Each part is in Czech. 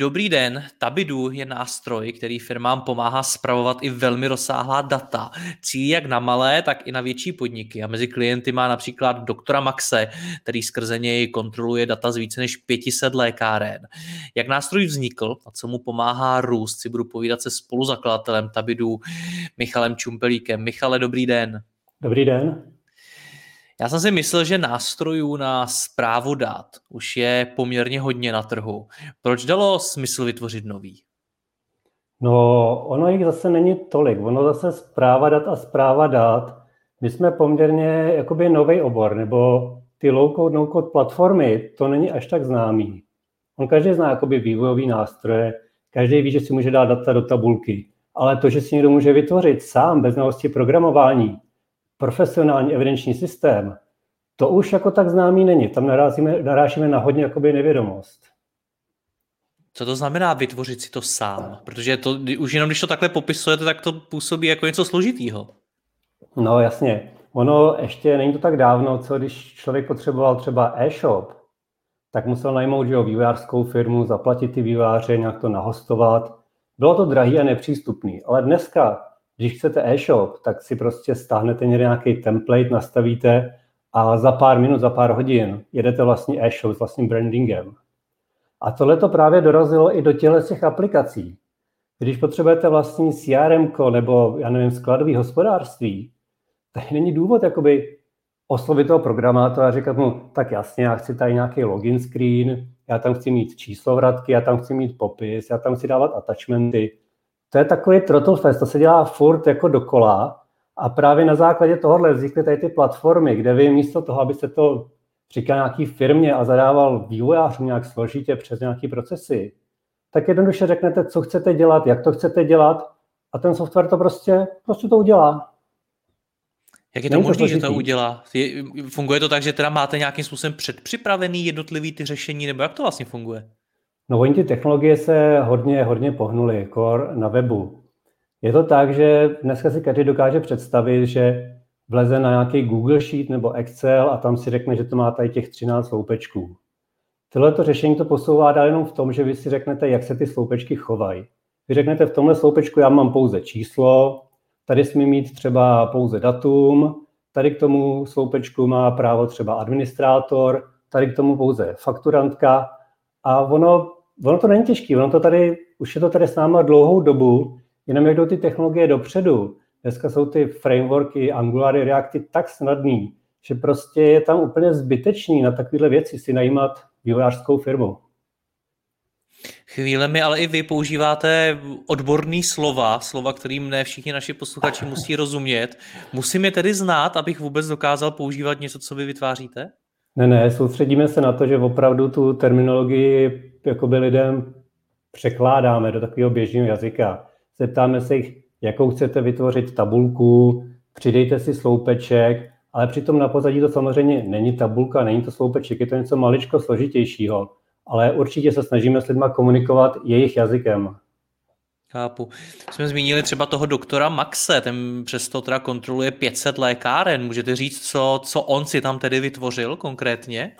Dobrý den, Tabidu je nástroj, který firmám pomáhá spravovat i velmi rozsáhlá data. Cílí jak na malé, tak i na větší podniky. A mezi klienty má například doktora Maxe, který skrze něj kontroluje data z více než 500 lékáren. Jak nástroj vznikl a co mu pomáhá růst, si budu povídat se spoluzakladatelem Tabidu Michalem Čumpelíkem. Michale, dobrý den. Dobrý den. Já jsem si myslel, že nástrojů na zprávu dat už je poměrně hodně na trhu. Proč dalo smysl vytvořit nový? No, ono jich zase není tolik. Ono zase zpráva dat a zpráva dat. My jsme poměrně jakoby nový obor, nebo ty low-code, no-code platformy, to není až tak známý. On každý zná jakoby vývojový nástroje, každý ví, že si může dát data do tabulky, ale to, že si někdo může vytvořit sám bez znalosti programování, profesionální evidenční systém, to už jako tak známý není. Tam narazíme, narážíme na hodně jakoby nevědomost. Co to znamená vytvořit si to sám? Protože to, už jenom když to takhle popisujete, tak to působí jako něco složitýho. No jasně. Ono ještě není to tak dávno, co když člověk potřeboval třeba e-shop, tak musel najmout že jo, vývojářskou firmu, zaplatit ty vývojáře, nějak to nahostovat. Bylo to drahý a nepřístupný, ale dneska když chcete e-shop, tak si prostě stáhnete nějaký template, nastavíte a za pár minut, za pár hodin jedete vlastně e-shop s vlastním brandingem. A tohle to právě dorazilo i do těchto těch aplikací. Když potřebujete vlastní CRM nebo, já nevím, skladový hospodářství, tak není důvod jakoby oslovit toho programátora a říkat mu, tak jasně, já chci tady nějaký login screen, já tam chci mít číslovratky, já tam chci mít popis, já tam chci dávat attachmenty to je takový fest, to se dělá furt jako dokola a právě na základě tohohle vznikly tady ty platformy, kde vy místo toho, abyste to říkal nějaký firmě a zadával vývojářům nějak složitě přes nějaký procesy, tak jednoduše řeknete, co chcete dělat, jak to chcete dělat a ten software to prostě, prostě to udělá. Jak je to možné, že to udělá? Je, funguje to tak, že teda máte nějakým způsobem předpřipravený jednotlivý ty řešení, nebo jak to vlastně funguje? No oni ty technologie se hodně, hodně pohnuly, core na webu. Je to tak, že dneska si každý dokáže představit, že vleze na nějaký Google Sheet nebo Excel a tam si řekne, že to má tady těch 13 sloupečků. Tohle to řešení to posouvá dál jenom v tom, že vy si řeknete, jak se ty sloupečky chovají. Vy řeknete, v tomhle sloupečku já mám pouze číslo, tady smí mít třeba pouze datum, tady k tomu sloupečku má právo třeba administrátor, tady k tomu pouze fakturantka a ono ono to není těžké, ono to tady, už je to tady s náma dlouhou dobu, jenom jak jdou ty technologie dopředu. Dneska jsou ty frameworky, Angulary, Reacty tak snadný, že prostě je tam úplně zbytečný na takovéhle věci si najímat vývojářskou firmu. Chvílemi ale i vy používáte odborný slova, slova, kterým ne všichni naši posluchači musí rozumět. Musím je tedy znát, abych vůbec dokázal používat něco, co vy vytváříte? Ne, ne, soustředíme se na to, že opravdu tu terminologii jakoby lidem překládáme do takového běžného jazyka. Zeptáme se jich, jakou chcete vytvořit tabulku, přidejte si sloupeček, ale přitom na pozadí to samozřejmě není tabulka, není to sloupeček, je to něco maličko složitějšího. Ale určitě se snažíme s lidmi komunikovat jejich jazykem. Chápu. Jsme zmínili třeba toho doktora Maxe, ten přesto teda kontroluje 500 lékáren. Můžete říct, co, co on si tam tedy vytvořil konkrétně?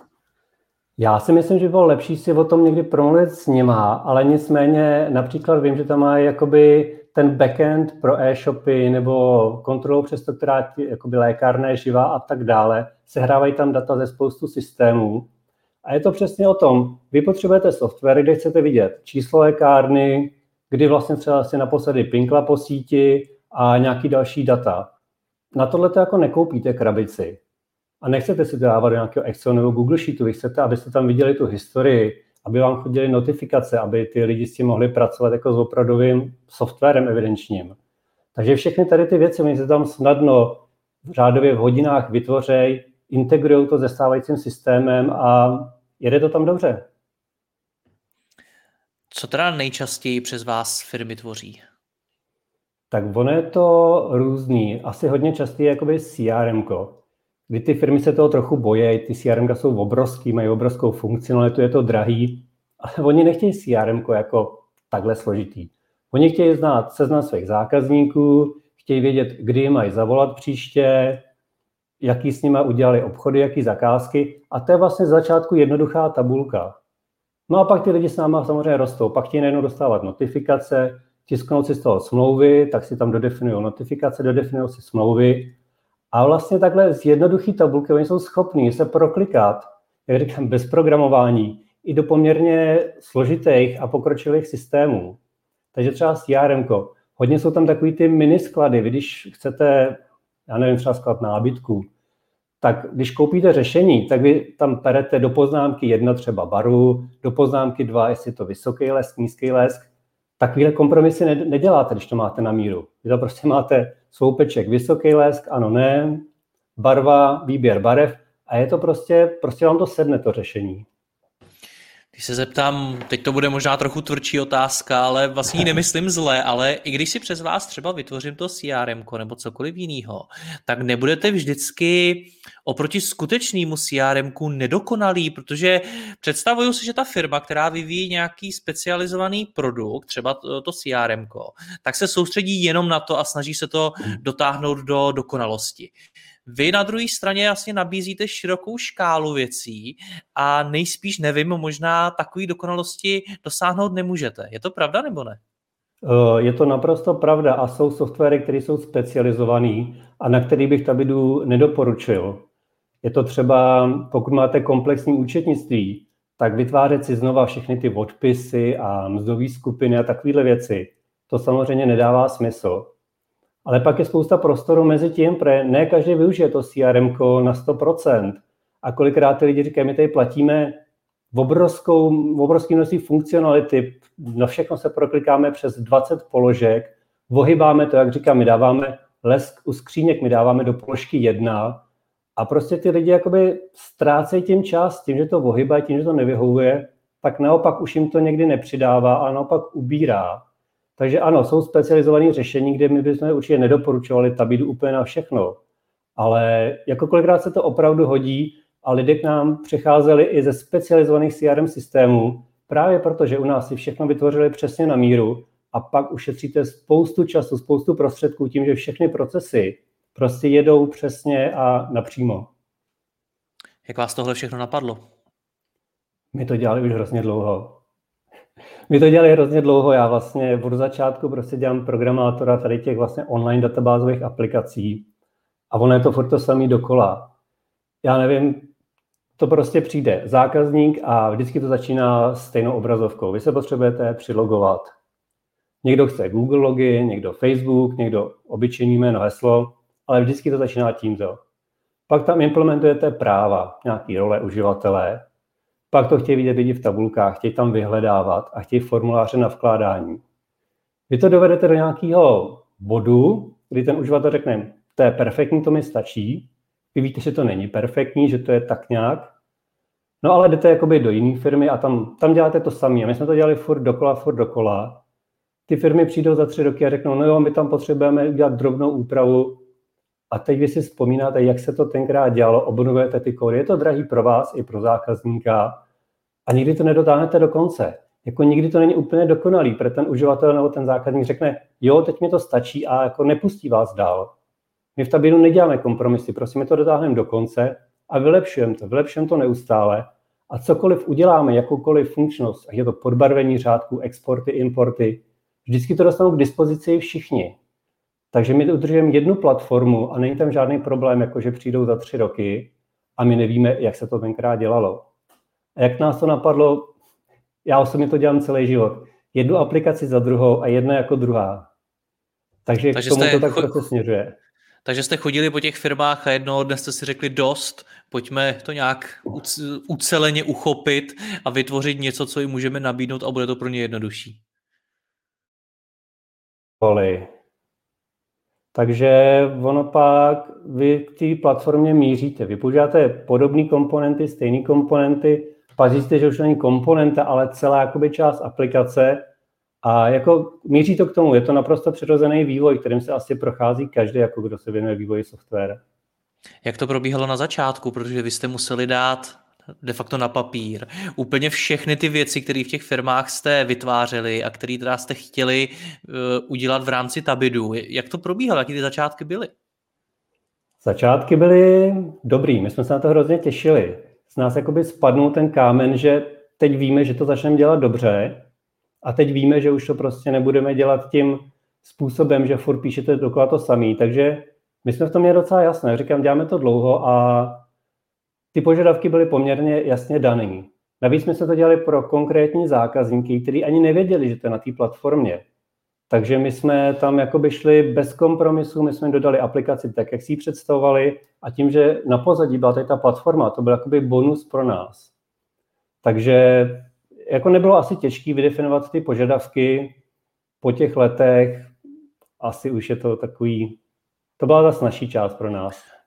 Já si myslím, že bylo lepší si o tom někdy promluvit s nima, ale nicméně například vím, že tam má jakoby ten backend pro e-shopy nebo kontrolu přes to, která jakoby lékárna je živá a tak dále. Sehrávají tam data ze spoustu systémů. A je to přesně o tom, vy potřebujete software, kde chcete vidět číslo lékárny, kdy vlastně třeba si naposledy pinkla po síti a nějaký další data. Na tohle to jako nekoupíte krabici. A nechcete si to dávat do nějakého Excel nebo Google Sheetu, vy chcete, abyste tam viděli tu historii, aby vám chodily notifikace, aby ty lidi s tím mohli pracovat jako s opravdovým softwarem evidenčním. Takže všechny tady ty věci, oni se tam snadno v řádově v hodinách vytvořej, integrují to se stávajícím systémem a jede to tam dobře. Co teda nejčastěji přes vás firmy tvoří? Tak ono je to různý. Asi hodně častý je jakoby CRM, kdy ty firmy se toho trochu bojí, ty CRM jsou obrovský, mají obrovskou funkcionalitu, je to drahý, ale oni nechtějí CRM jako takhle složitý. Oni chtějí znát seznam svých zákazníků, chtějí vědět, kdy mají zavolat příště, jaký s nimi udělali obchody, jaký zakázky. A to je vlastně z začátku jednoduchá tabulka. No a pak ty lidi s náma samozřejmě rostou. Pak chtějí najednou dostávat notifikace, tisknout si z toho smlouvy, tak si tam dodefinují notifikace, dodefinují si smlouvy. A vlastně takhle z jednoduché tabulky oni jsou schopní se proklikat, jak říkám, bez programování, i do poměrně složitých a pokročilých systémů. Takže třeba s CRM, hodně jsou tam takový ty minisklady. Vy když chcete, já nevím, třeba sklad nábytku, tak když koupíte řešení, tak vy tam perete do poznámky jedna třeba baru, do poznámky dva, jestli to vysoký lesk, nízký lesk. Takovýhle kompromisy neděláte, když to máte na míru. Vy to prostě máte sloupeček, vysoký lesk, ano, ne, barva, výběr barev a je to prostě, prostě vám to sedne to řešení. Když se zeptám, teď to bude možná trochu tvrdší otázka, ale vlastně ji nemyslím zle, ale i když si přes vás třeba vytvořím to CRM nebo cokoliv jiného, tak nebudete vždycky oproti skutečnému CRM nedokonalý, protože představuju si, že ta firma, která vyvíjí nějaký specializovaný produkt, třeba to, CRM, tak se soustředí jenom na to a snaží se to dotáhnout do dokonalosti. Vy na druhé straně jasně nabízíte širokou škálu věcí a nejspíš, nevím, možná takové dokonalosti dosáhnout nemůžete. Je to pravda nebo ne? Eh, je to naprosto pravda a jsou softwary, které jsou specializované a na který bych Tabidu nedoporučil. Je to třeba, pokud máte komplexní účetnictví, tak vytvářet si znova všechny ty odpisy a mzdové skupiny a takovéhle věci, to samozřejmě nedává smysl. Ale pak je spousta prostoru mezi tím, protože ne každý využije to CRM na 100%. A kolikrát ty lidi říkají, my tady platíme v obrovskou, v obrovský množství funkcionality, na všechno se proklikáme přes 20 položek, vohybáme to, jak říkám, my dáváme lesk u skříněk, my dáváme do položky jedna a prostě ty lidi jakoby ztrácejí tím čas, tím, že to vohybají, tím, že to nevyhovuje, tak naopak už jim to někdy nepřidává a naopak ubírá. Takže ano, jsou specializované řešení, kde my bychom určitě nedoporučovali tabidu úplně na všechno. Ale jako kolikrát se to opravdu hodí a lidé k nám přecházeli i ze specializovaných CRM systémů, právě protože u nás si všechno vytvořili přesně na míru a pak ušetříte spoustu času, spoustu prostředků tím, že všechny procesy prostě jedou přesně a napřímo. Jak vás tohle všechno napadlo? My to dělali už hrozně dlouho. My to dělali hrozně dlouho, já vlastně od začátku prostě dělám programátora tady těch vlastně online databázových aplikací a ono je to furt to samý dokola. Já nevím, to prostě přijde zákazník a vždycky to začíná stejnou obrazovkou. Vy se potřebujete přilogovat. Někdo chce Google login, někdo Facebook, někdo obyčejný jméno, heslo, ale vždycky to začíná tímto. Pak tam implementujete práva, nějaký role uživatele, pak to chtějí vidět lidi v tabulkách, chtějí tam vyhledávat a chtějí formuláře na vkládání. Vy to dovedete do nějakého bodu, kdy ten uživatel řekne, to je perfektní, to mi stačí. Vy víte, že to není perfektní, že to je tak nějak. No ale jdete jakoby do jiné firmy a tam, tam děláte to samé. A my jsme to dělali furt dokola, furt dokola. Ty firmy přijdou za tři roky a řeknou, no jo, my tam potřebujeme udělat drobnou úpravu. A teď vy si vzpomínáte, jak se to tenkrát dělalo, obnovujete ty kódy. Je to drahý pro vás i pro zákazníka a nikdy to nedotáhnete do konce. Jako nikdy to není úplně dokonalý, protože ten uživatel nebo ten zákazník řekne, jo, teď mi to stačí a jako nepustí vás dál. My v Tabinu neděláme kompromisy, prostě my to dotáhneme do konce a vylepšujeme to, vylepšujeme to neustále a cokoliv uděláme, jakoukoliv funkčnost, ať je to podbarvení řádků, exporty, importy, vždycky to dostanou k dispozici všichni. Takže my udržujeme jednu platformu a není tam žádný problém, jako že přijdou za tři roky a my nevíme, jak se to tenkrát dělalo. A jak nás to napadlo, já osobně to dělám celý život. Jednu aplikaci za druhou a jedna jako druhá. Takže, Takže k tomu to tak prostě směřuje. Takže jste chodili po těch firmách a jednoho dne jste si řekli dost, pojďme to nějak uceleně uchopit a vytvořit něco, co jim můžeme nabídnout a bude to pro ně jednodušší. Takže ono pak vy k té platformě míříte. Vy používáte podobné komponenty, stejné komponenty, pak zjistíte, že už není komponenta, ale celá jakoby část aplikace a jako míří to k tomu, je to naprosto přirozený vývoj, kterým se asi prochází každý, jako kdo se věnuje vývoji software. Jak to probíhalo na začátku, protože vy jste museli dát de facto na papír. Úplně všechny ty věci, které v těch firmách jste vytvářeli a které teda jste chtěli uh, udělat v rámci Tabidu. Jak to probíhalo? Jaké ty začátky byly? Začátky byly dobrý, my jsme se na to hrozně těšili. Z nás jakoby spadnul ten kámen, že teď víme, že to začneme dělat dobře a teď víme, že už to prostě nebudeme dělat tím způsobem, že furt píšete dokola to samý. Takže my jsme v tom měli docela jasné. Říkám, děláme to dlouho a ty požadavky byly poměrně jasně dané. Navíc jsme se to dělali pro konkrétní zákazníky, kteří ani nevěděli, že to je na té platformě. Takže my jsme tam jakoby šli bez kompromisu, my jsme dodali aplikaci tak, jak si ji představovali a tím, že na pozadí byla tady ta platforma, to byl jakoby bonus pro nás. Takže jako nebylo asi těžké vydefinovat ty požadavky po těch letech, asi už je to takový, to byla ta snažší část pro nás.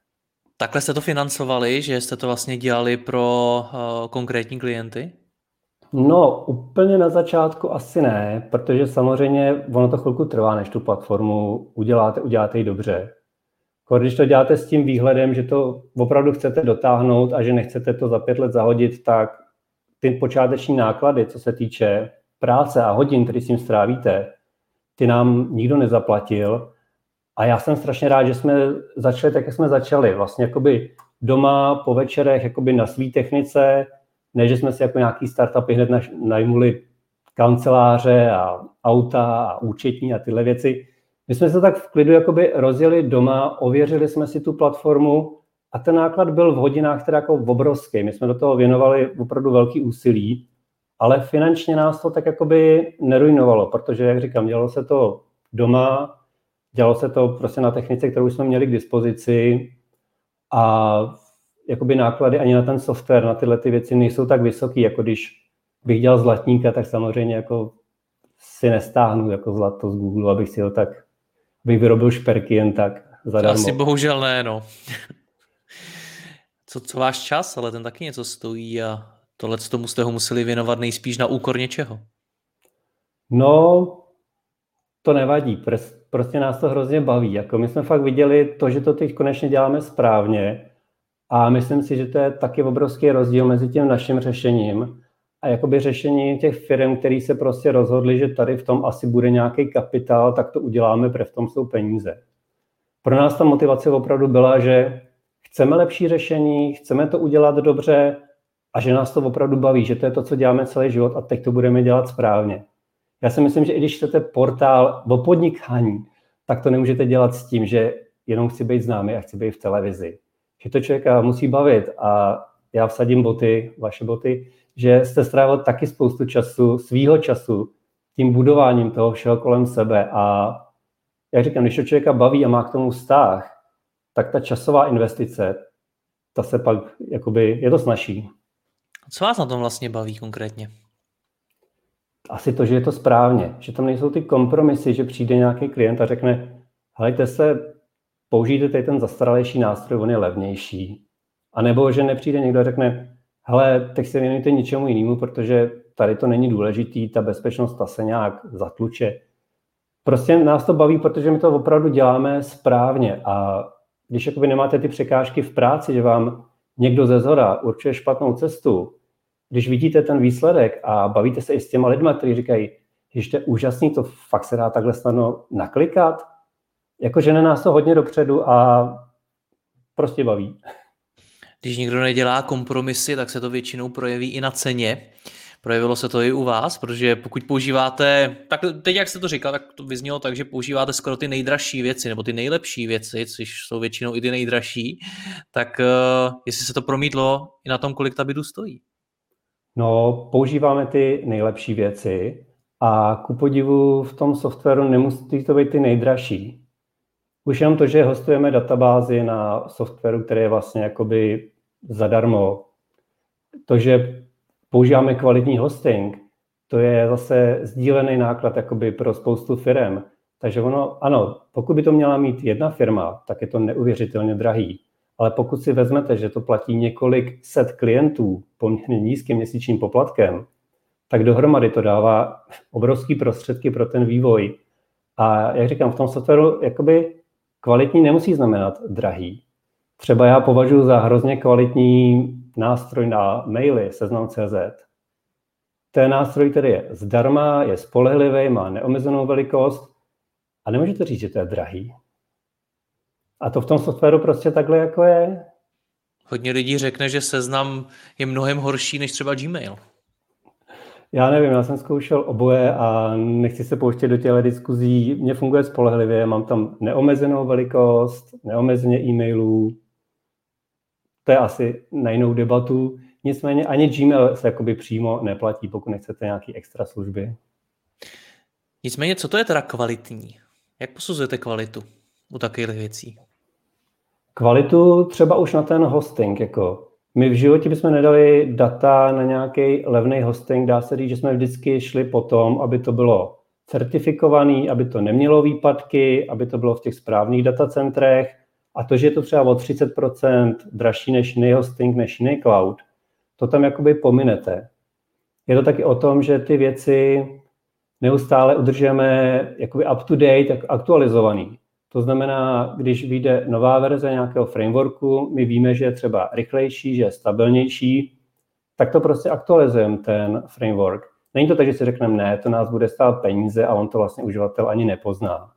Takhle jste to financovali, že jste to vlastně dělali pro uh, konkrétní klienty? No, úplně na začátku asi ne, protože samozřejmě ono to chvilku trvá, než tu platformu uděláte, uděláte ji dobře. Když to děláte s tím výhledem, že to opravdu chcete dotáhnout a že nechcete to za pět let zahodit, tak ty počáteční náklady, co se týče práce a hodin, které s tím strávíte, ty nám nikdo nezaplatil a já jsem strašně rád, že jsme začali tak, jak jsme začali. Vlastně jakoby doma po večerech jakoby na své technice, ne, že jsme si jako nějaký startupy hned najmuli kanceláře a auta a účetní a tyhle věci. My jsme se tak v klidu jakoby rozjeli doma, ověřili jsme si tu platformu a ten náklad byl v hodinách teda jako obrovský. My jsme do toho věnovali opravdu velký úsilí, ale finančně nás to tak jakoby nerujnovalo, protože, jak říkám, dělalo se to doma, Dělalo se to prostě na technice, kterou jsme měli k dispozici a jakoby náklady ani na ten software, na tyhle ty věci nejsou tak vysoký, jako když bych dělal zlatníka, tak samozřejmě jako si nestáhnu jako zlato z Google, abych si ho tak, bych vyrobil šperky jen tak zadarmo. Asi bohužel ne, no. co, co váš čas, ale ten taky něco stojí a tohle tomu jste ho museli věnovat nejspíš na úkor něčeho. No, to nevadí, prostě nás to hrozně baví. Jako my jsme fakt viděli to, že to teď konečně děláme správně a myslím si, že to je taky obrovský rozdíl mezi tím naším řešením a jakoby řešení těch firm, který se prostě rozhodli, že tady v tom asi bude nějaký kapitál, tak to uděláme, protože v tom jsou peníze. Pro nás ta motivace opravdu byla, že chceme lepší řešení, chceme to udělat dobře a že nás to opravdu baví, že to je to, co děláme celý život a teď to budeme dělat správně. Já si myslím, že i když chcete portál o podnikání, tak to nemůžete dělat s tím, že jenom chci být známý a chci být v televizi. Že to člověka musí bavit a já vsadím boty, vaše boty, že jste strávil taky spoustu času, svýho času, tím budováním toho všeho kolem sebe a jak říkám, když to člověka baví a má k tomu vztah, tak ta časová investice, ta se pak, jakoby, je to snažší. Co vás na tom vlastně baví konkrétně? Asi to, že je to správně, že tam nejsou ty kompromisy, že přijde nějaký klient a řekne, helejte se, použijte tady ten zastaralejší nástroj, on je levnější. A nebo že nepřijde někdo a řekne, hele, teď se věnujte ničemu jinému, protože tady to není důležitý, ta bezpečnost ta se nějak zatluče. Prostě nás to baví, protože my to opravdu děláme správně a když jakoby nemáte ty překážky v práci, že vám někdo ze zhora určuje špatnou cestu, když vidíte ten výsledek a bavíte se i s těma lidmi, kteří říkají, že to je úžasný, to fakt se dá takhle snadno naklikat, jakože na nás to hodně dopředu a prostě baví. Když někdo nedělá kompromisy, tak se to většinou projeví i na ceně. Projevilo se to i u vás, protože pokud používáte, tak teď jak jste to říkal, tak to vyznělo tak, že používáte skoro ty nejdražší věci, nebo ty nejlepší věci, což jsou většinou i ty nejdražší, tak uh, jestli se to promítlo i na tom, kolik ta bydu stojí. No, používáme ty nejlepší věci a ku podivu v tom softwaru nemusí to být ty nejdražší. Už jenom to, že hostujeme databázi na softwaru, který je vlastně jakoby zadarmo. To, že používáme kvalitní hosting, to je zase sdílený náklad jakoby pro spoustu firm. Takže ono, ano, pokud by to měla mít jedna firma, tak je to neuvěřitelně drahý. Ale pokud si vezmete, že to platí několik set klientů poměrně nízkým měsíčním poplatkem, tak dohromady to dává obrovský prostředky pro ten vývoj. A jak říkám, v tom softwaru jakoby kvalitní nemusí znamenat drahý. Třeba já považuji za hrozně kvalitní nástroj na maily seznam.cz. Ten nástroj, který je zdarma, je spolehlivý, má neomezenou velikost a nemůžete říct, že to je drahý. A to v tom softwaru prostě takhle jako je. Hodně lidí řekne, že seznam je mnohem horší než třeba Gmail. Já nevím, já jsem zkoušel oboje a nechci se pouštět do těchto diskuzí. Mně funguje spolehlivě, mám tam neomezenou velikost, neomezeně e-mailů. To je asi na jinou debatu. Nicméně ani Gmail se jakoby přímo neplatí, pokud nechcete nějaký extra služby. Nicméně, co to je teda kvalitní? Jak posuzujete kvalitu u takových věcí? Kvalitu třeba už na ten hosting, jako my v životě bychom nedali data na nějaký levný hosting, dá se říct, že jsme vždycky šli po tom, aby to bylo certifikovaný, aby to nemělo výpadky, aby to bylo v těch správných datacentrech a to, že je to třeba o 30% dražší než jiný hosting, než jiný cloud, to tam jakoby pominete. Je to taky o tom, že ty věci neustále udržujeme jakoby up to date, aktualizovaný. To znamená, když vyjde nová verze nějakého frameworku, my víme, že je třeba rychlejší, že je stabilnější, tak to prostě aktualizujeme ten framework. Není to tak, že si řekneme, ne, to nás bude stát peníze a on to vlastně uživatel ani nepozná.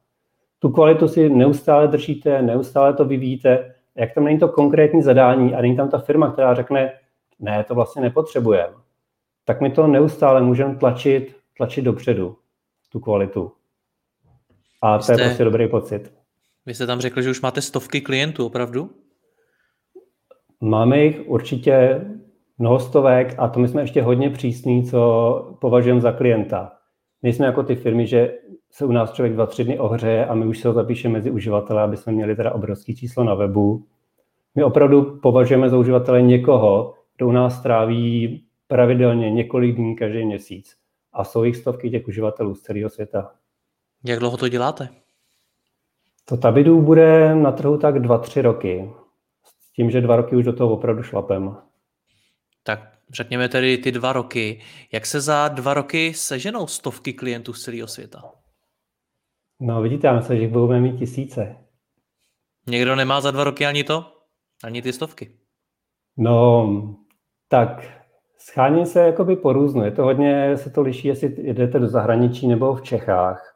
Tu kvalitu si neustále držíte, neustále to vyvíjíte. Jak tam není to konkrétní zadání a není tam ta firma, která řekne, ne, to vlastně nepotřebujeme, tak my to neustále můžeme tlačit, tlačit dopředu, tu kvalitu. A to Jste... je prostě dobrý pocit. Vy jste tam řekl, že už máte stovky klientů, opravdu? Máme jich určitě mnoho stovek a to my jsme ještě hodně přísní, co považujeme za klienta. Nejsme jako ty firmy, že se u nás člověk dva, tři dny ohřeje a my už se ho zapíšeme mezi uživatele, aby jsme měli teda obrovský číslo na webu. My opravdu považujeme za uživatele někoho, kdo u nás stráví pravidelně několik dní každý měsíc. A jsou jich stovky těch uživatelů z celého světa. Jak dlouho to děláte? To Tabidu bude na trhu tak dva, tři roky. S tím, že dva roky už do toho opravdu šlapem. Tak řekněme tedy ty dva roky. Jak se za dva roky seženou stovky klientů z celého světa? No vidíte, já myslím, že budeme mít tisíce. Někdo nemá za dva roky ani to? Ani ty stovky? No, tak schání se jakoby po různu. Je to hodně, se to liší, jestli jdete do zahraničí nebo v Čechách.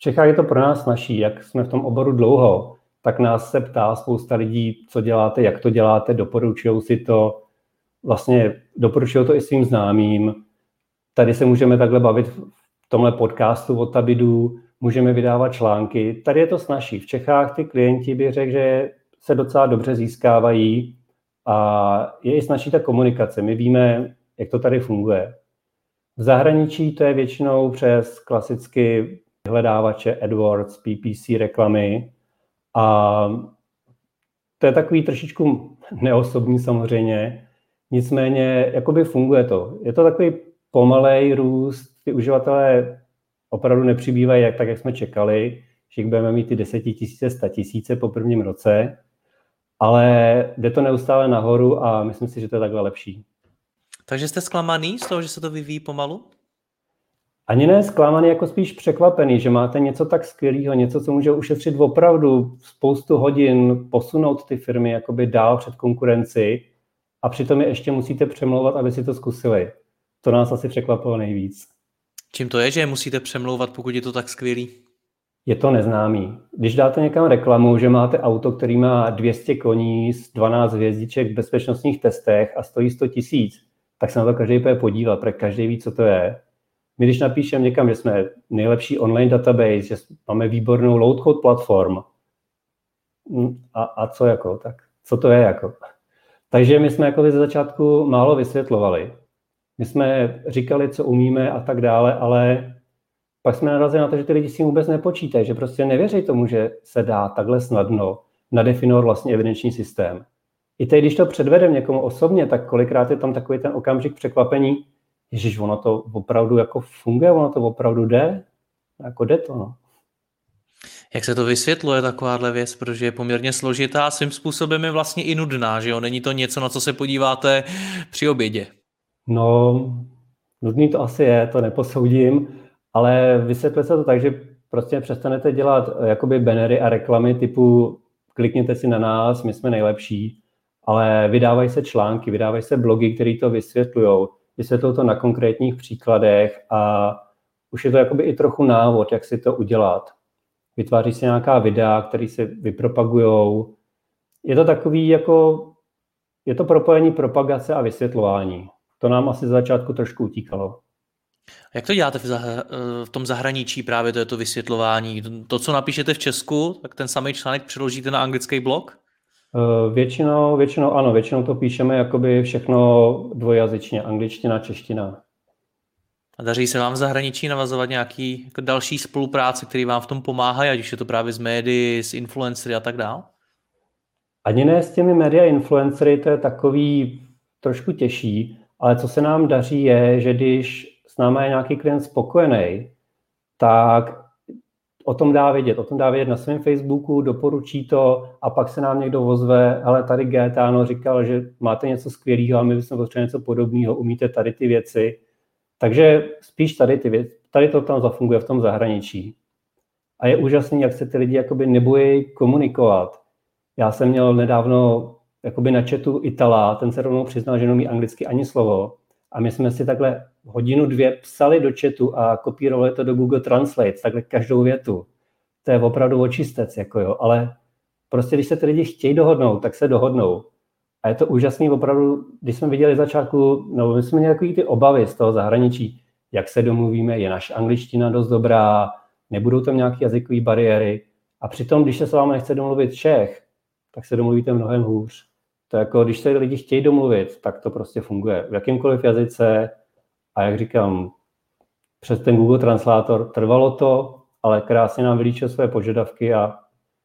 V Čechách je to pro nás naší, jak jsme v tom oboru dlouho, tak nás se ptá spousta lidí, co děláte, jak to děláte, doporučují si to, vlastně doporučují to i svým známým. Tady se můžeme takhle bavit v tomhle podcastu o Tabidu, můžeme vydávat články. Tady je to snažší. V Čechách ty klienti by řekl, že se docela dobře získávají a je i snažší ta komunikace. My víme, jak to tady funguje. V zahraničí to je většinou přes klasicky vyhledávače AdWords, PPC reklamy a to je takový trošičku neosobní samozřejmě, nicméně jakoby funguje to. Je to takový pomalej růst, ty uživatelé opravdu nepřibývají jak, tak, jak jsme čekali, že budeme mít ty desetitisíce, statisíce po prvním roce, ale jde to neustále nahoru a myslím si, že to je takhle lepší. Takže jste zklamaný z toho, že se to vyvíjí pomalu? Ani ne zklamaný, jako spíš překvapený, že máte něco tak skvělého, něco, co může ušetřit opravdu spoustu hodin, posunout ty firmy jakoby dál před konkurenci a přitom je ještě musíte přemlouvat, aby si to zkusili. To nás asi překvapilo nejvíc. Čím to je, že musíte přemlouvat, pokud je to tak skvělý? Je to neznámý. Když dáte někam reklamu, že máte auto, který má 200 koní, 12 hvězdiček v bezpečnostních testech a stojí 100 tisíc, tak se na to každý bude podívat, protože každý ví, co to je my když napíšeme někam, že jsme nejlepší online database, že máme výbornou load code platform, hm, a, a co jako, tak co to je jako. Takže my jsme jako ze začátku málo vysvětlovali. My jsme říkali, co umíme a tak dále, ale pak jsme narazili na to, že ty lidi si vůbec nepočítají, že prostě nevěří tomu, že se dá takhle snadno nadefinovat vlastně evidenční systém. i teď, když to předvedem někomu osobně, tak kolikrát je tam takový ten okamžik překvapení, Ježíš, ono to opravdu jako funguje, ono to opravdu jde, jako jde to, no. Jak se to vysvětluje takováhle věc, protože je poměrně složitá a svým způsobem je vlastně i nudná, že jo? Není to něco, na co se podíváte při obědě. No, nudný to asi je, to neposoudím, ale vysvětluje se to tak, že prostě přestanete dělat eh, jakoby bannery a reklamy typu klikněte si na nás, my jsme nejlepší, ale vydávají se články, vydávají se blogy, které to vysvětlují, vysvětlují to na konkrétních příkladech a už je to jakoby i trochu návod, jak si to udělat. Vytváří se nějaká videa, které se vypropagují. Je to takový jako, je to propojení propagace a vysvětlování. To nám asi z začátku trošku utíkalo. Jak to děláte v, zah- v tom zahraničí právě to je to vysvětlování? To, co napíšete v Česku, tak ten samý článek přeložíte na anglický blog? Eh, většinou, většinou ano, většinou to píšeme jakoby všechno dvojazyčně, angličtina, čeština. A daří se vám v zahraničí navazovat nějaký jako další spolupráce, který vám v tom pomáhají, ať už je to právě s médií, s influencery a tak dále? Ani ne s těmi média influencery, to je takový trošku těžší, ale co se nám daří je, že když s námi je nějaký klient spokojený, tak o tom dá vědět, o tom dá vědět na svém Facebooku, doporučí to a pak se nám někdo ozve, ale tady Gaetano říkal, že máte něco skvělého a my bychom potřebovali něco podobného, umíte tady ty věci. Takže spíš tady ty věci, tady to tam zafunguje v tom zahraničí. A je úžasný, jak se ty lidi jakoby nebojí komunikovat. Já jsem měl nedávno jakoby na chatu Itala, ten se rovnou přiznal, že neumí anglicky ani slovo. A my jsme si takhle hodinu, dvě psali do chatu a kopírovali to do Google Translate, takhle každou větu. To je opravdu očistec, jako jo, ale prostě když se ty lidi chtějí dohodnout, tak se dohodnou. A je to úžasný opravdu, když jsme viděli začátku, no my jsme měli takový ty obavy z toho zahraničí, jak se domluvíme, je naše angličtina dost dobrá, nebudou tam nějaké jazykové bariéry. A přitom, když se s vámi nechce domluvit Čech, tak se domluvíte mnohem hůř. To jako, když se lidi chtějí domluvit, tak to prostě funguje. V jakýmkoliv jazyce a jak říkám, přes ten Google Translator trvalo to, ale krásně nám vylíčil své požadavky a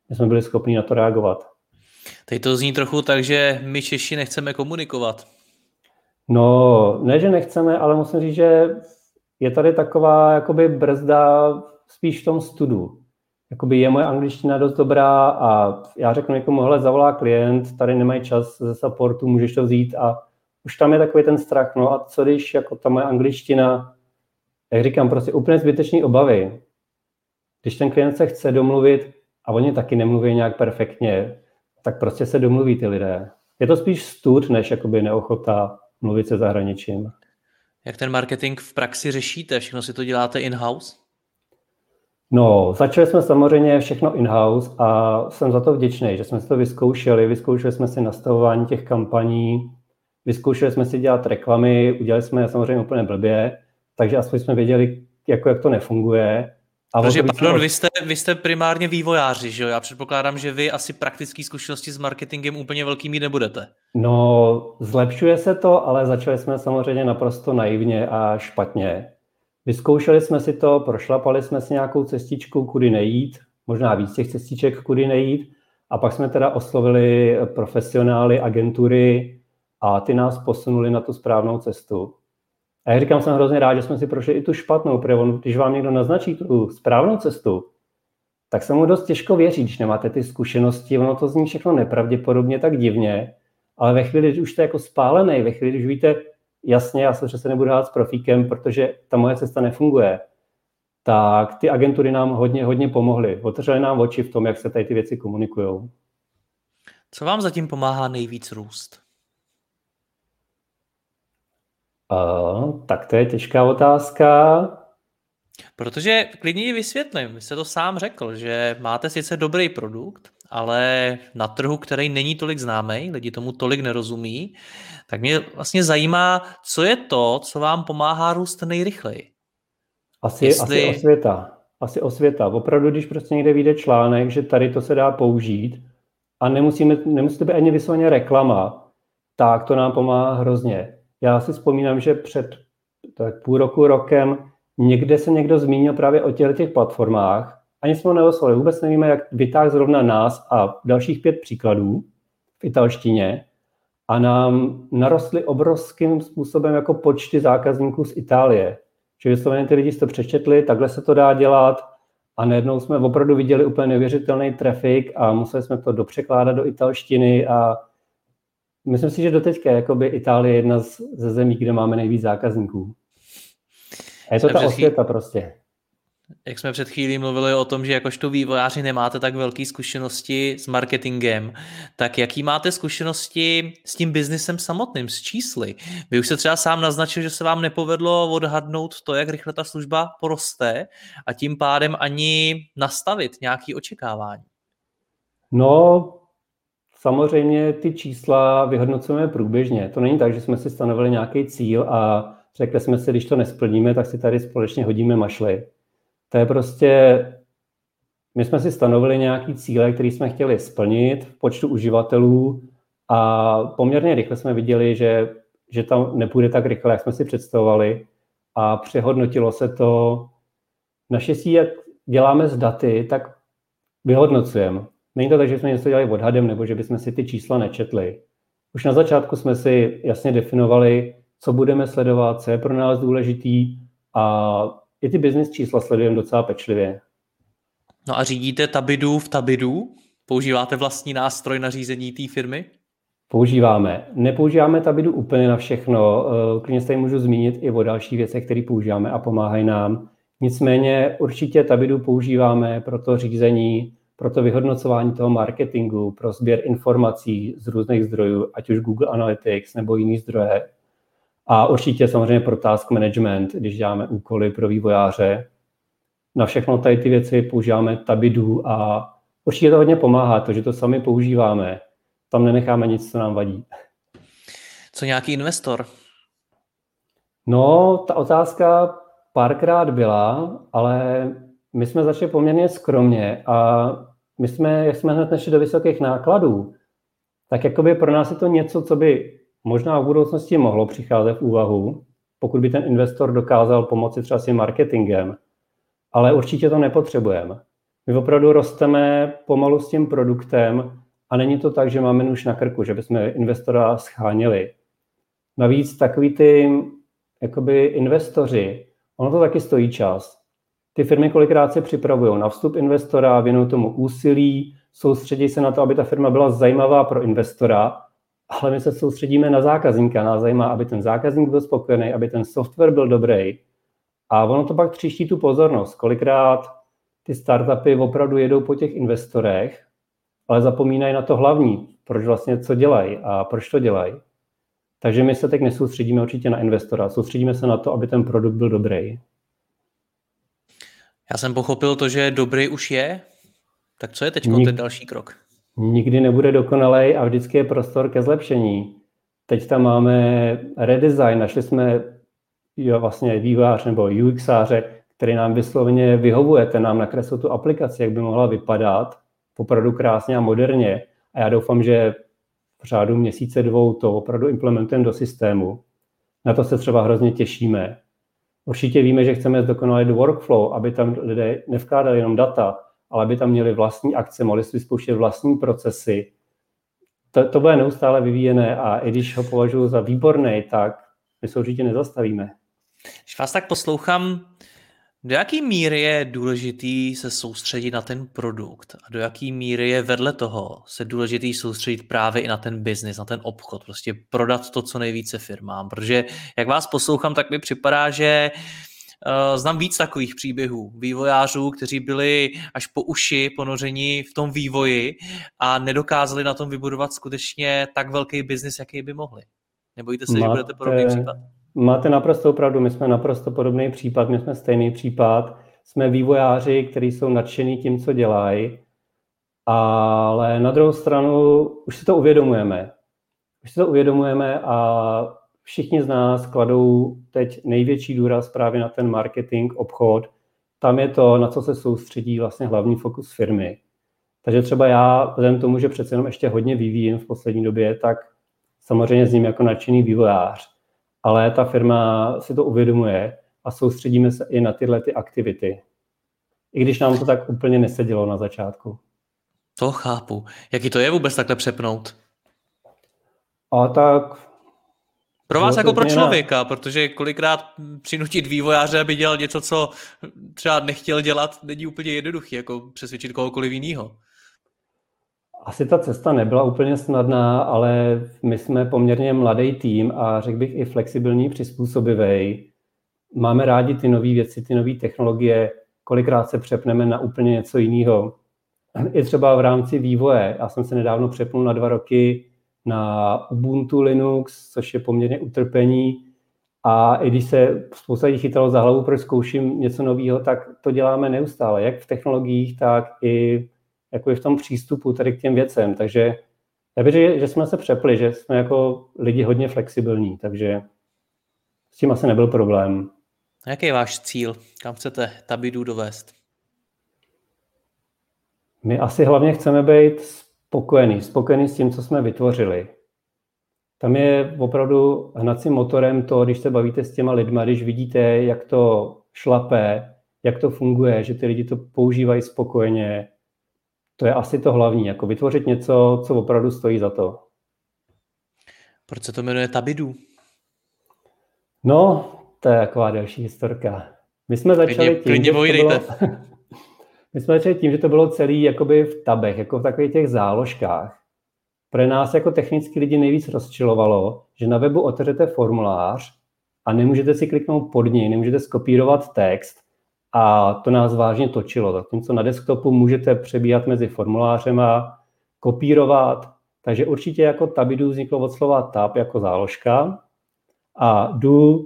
my jsme byli schopni na to reagovat. Teď to zní trochu tak, že my Češi nechceme komunikovat. No, ne, že nechceme, ale musím říct, že je tady taková jakoby brzda spíš v tom studu jakoby je moje angličtina dost dobrá a já řeknu někomu, hele, zavolá klient, tady nemají čas ze supportu, můžeš to vzít a už tam je takový ten strach, no a co když jako ta moje angličtina, jak říkám, prostě úplně zbytečný obavy. Když ten klient se chce domluvit a oni taky nemluví nějak perfektně, tak prostě se domluví ty lidé. Je to spíš stud, než jakoby neochota mluvit se zahraničím. Jak ten marketing v praxi řešíte? Všechno si to děláte in-house? No, začali jsme samozřejmě všechno in-house a jsem za to vděčný, že jsme si to vyzkoušeli. Vyzkoušeli jsme si nastavování těch kampaní, vyzkoušeli jsme si dělat reklamy, udělali jsme je samozřejmě úplně blbě, takže aspoň jsme věděli, jako, jak to nefunguje. A Protože, pardon, vy jste, vy jste primárně vývojáři, že jo? Já předpokládám, že vy asi praktické zkušenosti s marketingem úplně velký mít nebudete. No, zlepšuje se to, ale začali jsme samozřejmě naprosto naivně a špatně. Vyzkoušeli jsme si to, prošlapali jsme si nějakou cestičku, kudy nejít, možná víc těch cestiček, kudy nejít, a pak jsme teda oslovili profesionály, agentury a ty nás posunuli na tu správnou cestu. A já říkám, jsem hrozně rád, že jsme si prošli i tu špatnou, protože on, když vám někdo naznačí tu správnou cestu, tak se mu dost těžko věří, když nemáte ty zkušenosti, ono to zní všechno nepravděpodobně tak divně, ale ve chvíli, když už jste jako spálený, ve chvíli, když víte, jasně, já se přece nebudu hrát s profíkem, protože ta moje cesta nefunguje, tak ty agentury nám hodně, hodně pomohly. Otevřely nám oči v tom, jak se tady ty věci komunikují. Co vám zatím pomáhá nejvíc růst? Uh, tak to je těžká otázka. Protože klidně ji vysvětlím. Vy jste to sám řekl, že máte sice dobrý produkt, ale na trhu, který není tolik známý, lidi tomu tolik nerozumí, tak mě vlastně zajímá, co je to, co vám pomáhá růst nejrychleji. Asi, Jestli... asi osvěta. Asi osvěta. Opravdu, když prostě někde vyjde článek, že tady to se dá použít a nemusíme, nemusí to být ani vysloveně reklama, tak to nám pomáhá hrozně. Já si vzpomínám, že před tak půl roku, rokem někde se někdo zmínil právě o těch platformách. Ani jsme ho neoslali. Vůbec nevíme, jak vytáhl zrovna nás a dalších pět příkladů v italštině a nám narostly obrovským způsobem jako počty zákazníků z Itálie. Že vysloveně ty lidi to přečetli, takhle se to dá dělat a najednou jsme opravdu viděli úplně neuvěřitelný trafik a museli jsme to dopřekládat do italštiny a myslím si, že doteďka jakoby Itálie je jedna z, ze zemí, kde máme nejvíc zákazníků. A je to ta osvěta prostě jak jsme před chvílí mluvili o tom, že jakožto vývojáři nemáte tak velké zkušenosti s marketingem, tak jaký máte zkušenosti s tím biznisem samotným, s čísly? Vy už se třeba sám naznačil, že se vám nepovedlo odhadnout to, jak rychle ta služba poroste a tím pádem ani nastavit nějaké očekávání. No, samozřejmě ty čísla vyhodnocujeme průběžně. To není tak, že jsme si stanovili nějaký cíl a řekli jsme si, když to nesplníme, tak si tady společně hodíme mašly to je prostě, my jsme si stanovili nějaký cíle, které jsme chtěli splnit v počtu uživatelů a poměrně rychle jsme viděli, že, že tam nepůjde tak rychle, jak jsme si představovali a přehodnotilo se to. Naštěstí, jak děláme s daty, tak vyhodnocujeme. Není to tak, že jsme něco dělali odhadem nebo že bychom si ty čísla nečetli. Už na začátku jsme si jasně definovali, co budeme sledovat, co je pro nás důležitý a i ty business čísla sledujeme docela pečlivě. No a řídíte Tabidu v Tabidu? Používáte vlastní nástroj na řízení té firmy? Používáme. Nepoužíváme Tabidu úplně na všechno. Eh, klidně se můžu zmínit i o dalších věcech, které používáme a pomáhají nám. Nicméně určitě Tabidu používáme pro to řízení, pro to vyhodnocování toho marketingu, pro sběr informací z různých zdrojů, ať už Google Analytics nebo jiný zdroje. A určitě samozřejmě pro task management, když děláme úkoly pro vývojáře. Na všechno tady ty věci používáme Tabidu a určitě to hodně pomáhá, to, že to sami používáme. Tam nenecháme nic, co nám vadí. Co nějaký investor? No, ta otázka párkrát byla, ale my jsme začali poměrně skromně a my jsme, jak jsme hned nešli do vysokých nákladů, tak jakoby pro nás je to něco, co by možná v budoucnosti mohlo přicházet v úvahu, pokud by ten investor dokázal pomoci třeba s tím marketingem, ale určitě to nepotřebujeme. My opravdu rosteme pomalu s tím produktem a není to tak, že máme nůž na krku, že bychom investora scháněli. Navíc takový ty jakoby investoři, ono to taky stojí čas. Ty firmy kolikrát se připravují na vstup investora, věnují tomu úsilí, soustředí se na to, aby ta firma byla zajímavá pro investora ale my se soustředíme na zákazníka. Nás zajímá, aby ten zákazník byl spokojený, aby ten software byl dobrý. A ono to pak tříští tu pozornost. Kolikrát ty startupy opravdu jedou po těch investorech, ale zapomínají na to hlavní, proč vlastně co dělají a proč to dělají. Takže my se teď nesoustředíme určitě na investora, soustředíme se na to, aby ten produkt byl dobrý. Já jsem pochopil to, že dobrý už je, tak co je teď ten další krok? Nikdy nebude dokonalej a vždycky je prostor ke zlepšení. Teď tam máme redesign, našli jsme jo, vlastně vývář nebo UXáře, který nám vyslovně vyhovuje, ten nám nakreslil tu aplikaci, jak by mohla vypadat, opravdu krásně a moderně. A já doufám, že v řádu měsíce dvou to opravdu implementujeme do systému. Na to se třeba hrozně těšíme. Určitě víme, že chceme zdokonalit workflow, aby tam lidé nevkládali jenom data, ale aby tam měli vlastní akce, mohli si vyzkoušet vlastní procesy. To, to bude neustále vyvíjené a i když ho považuji za výborný, tak my se určitě nezastavíme. Když vás tak poslouchám, do jaké míry je důležitý se soustředit na ten produkt a do jaké míry je vedle toho se důležitý soustředit právě i na ten biznis, na ten obchod, prostě prodat to co nejvíce firmám, protože jak vás poslouchám, tak mi připadá, že Uh, znám víc takových příběhů vývojářů, kteří byli až po uši ponoření v tom vývoji a nedokázali na tom vybudovat skutečně tak velký biznis, jaký by mohli. Nebojíte se, máte, že budete podobný případ? Máte naprosto pravdu, my jsme naprosto podobný případ, my jsme stejný případ. Jsme vývojáři, kteří jsou nadšení tím, co dělají, ale na druhou stranu už si to uvědomujeme. Už si to uvědomujeme a všichni z nás kladou teď největší důraz právě na ten marketing, obchod. Tam je to, na co se soustředí vlastně hlavní fokus firmy. Takže třeba já, vzhledem tomu, že přece jenom ještě hodně vyvíjím v poslední době, tak samozřejmě s ním jako nadšený vývojář. Ale ta firma si to uvědomuje a soustředíme se i na tyhle ty aktivity. I když nám to tak úplně nesedělo na začátku. To chápu. Jaký to je vůbec takhle přepnout? A tak... Pro vás jako pro člověka, protože kolikrát přinutit vývojáře, aby dělal něco, co třeba nechtěl dělat, není úplně jednoduchý, jako přesvědčit kohokoliv jiného. Asi ta cesta nebyla úplně snadná, ale my jsme poměrně mladý tým a řekl bych i flexibilní, přizpůsobivý. Máme rádi ty nové věci, ty nové technologie, kolikrát se přepneme na úplně něco jiného. I třeba v rámci vývoje. Já jsem se nedávno přepnul na dva roky na Ubuntu Linux, což je poměrně utrpení. A i když se spousta lidí chytalo za hlavu, proč zkouším něco nového, tak to děláme neustále, jak v technologiích, tak i jako i v tom přístupu tady k těm věcem. Takže já bych řekl, že jsme se přepli, že jsme jako lidi hodně flexibilní, takže s tím asi nebyl problém. A jaký je váš cíl? Kam chcete Tabidu dovést? My asi hlavně chceme být spokojení, spokojení s tím, co jsme vytvořili. Tam je opravdu hnacím motorem to, když se bavíte s těma lidma, když vidíte, jak to šlape, jak to funguje, že ty lidi to používají spokojeně, to je asi to hlavní, jako vytvořit něco, co opravdu stojí za to. Proč se to jmenuje Tabidu? No, to je taková další historka. My jsme začali klidně, tím, klidně že to bylo, my jsme začali tím, že to bylo celý jakoby v tabech, jako v takových těch záložkách. Pro nás jako technický lidi nejvíc rozčilovalo, že na webu otevřete formulář a nemůžete si kliknout pod něj, nemůžete skopírovat text a to nás vážně točilo. Zatímco na desktopu můžete přebíhat mezi formulářem a kopírovat. Takže určitě jako Tabidu vzniklo od slova tab jako záložka a do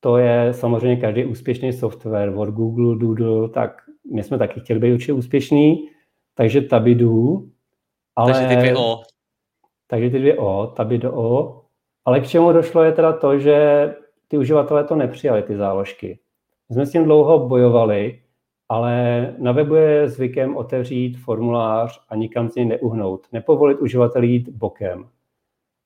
to je samozřejmě každý úspěšný software od Google, Doodle, tak my jsme taky chtěli být určitě úspěšný, takže Tabidu. Ale, takže ty dvě O. Takže ty dvě O, Tabido O. Ale k čemu došlo je teda to, že ty uživatelé to nepřijali, ty záložky. My jsme s tím dlouho bojovali, ale na webu je zvykem otevřít formulář a nikam z něj neuhnout, nepovolit uživateli jít bokem.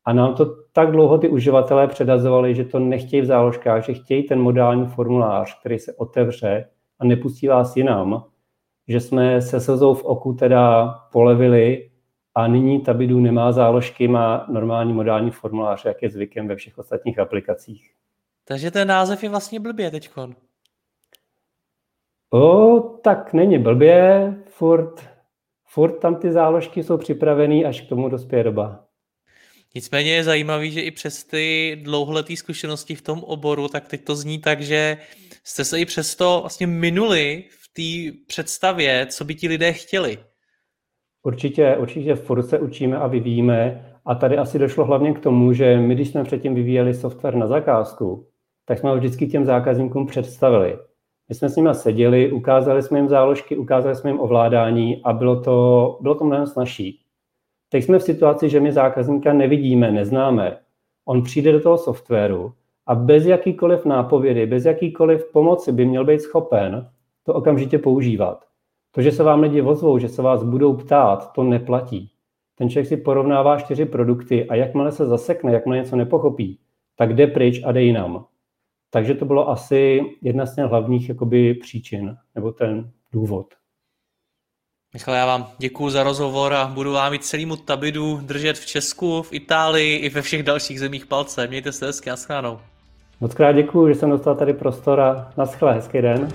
A nám to tak dlouho ty uživatelé předazovali, že to nechtějí v záložkách, že chtějí ten modální formulář, který se otevře a nepustí vás jinam, že jsme se slzou v oku teda polevili a nyní Tabidu nemá záložky, má normální modální formulář, jak je zvykem ve všech ostatních aplikacích. Takže ten název je vlastně blbě teďkon. O, tak není blbě, furt, furt tam ty záložky jsou připravený, až k tomu dospěje doba. Nicméně je zajímavý, že i přes ty dlouholeté zkušenosti v tom oboru, tak teď to zní tak, že jste se i přesto vlastně minuli v té představě, co by ti lidé chtěli. Určitě, určitě furt se učíme a vyvíjíme a tady asi došlo hlavně k tomu, že my, když jsme předtím vyvíjeli software na zakázku, tak jsme ho vždycky těm zákazníkům představili. My jsme s nimi seděli, ukázali jsme jim záložky, ukázali jsme jim ovládání a bylo to, bylo to mnohem snažší. Teď jsme v situaci, že my zákazníka nevidíme, neznáme. On přijde do toho softwaru a bez jakýkoliv nápovědy, bez jakýkoliv pomoci by měl být schopen to okamžitě používat. To, že se vám lidi ozvou, že se vás budou ptát, to neplatí. Ten člověk si porovnává čtyři produkty a jakmile se zasekne, jakmile něco nepochopí, tak jde pryč a jde jinam. Takže to bylo asi jedna z těch hlavních jakoby, příčin, nebo ten důvod. Michal, já vám děkuji za rozhovor a budu vám i celému Tabidu držet v Česku, v Itálii i ve všech dalších zemích palce. Mějte se hezky, naschledanou. Moc krát děkuji, že jsem dostal tady prostor a naschle, hezký den.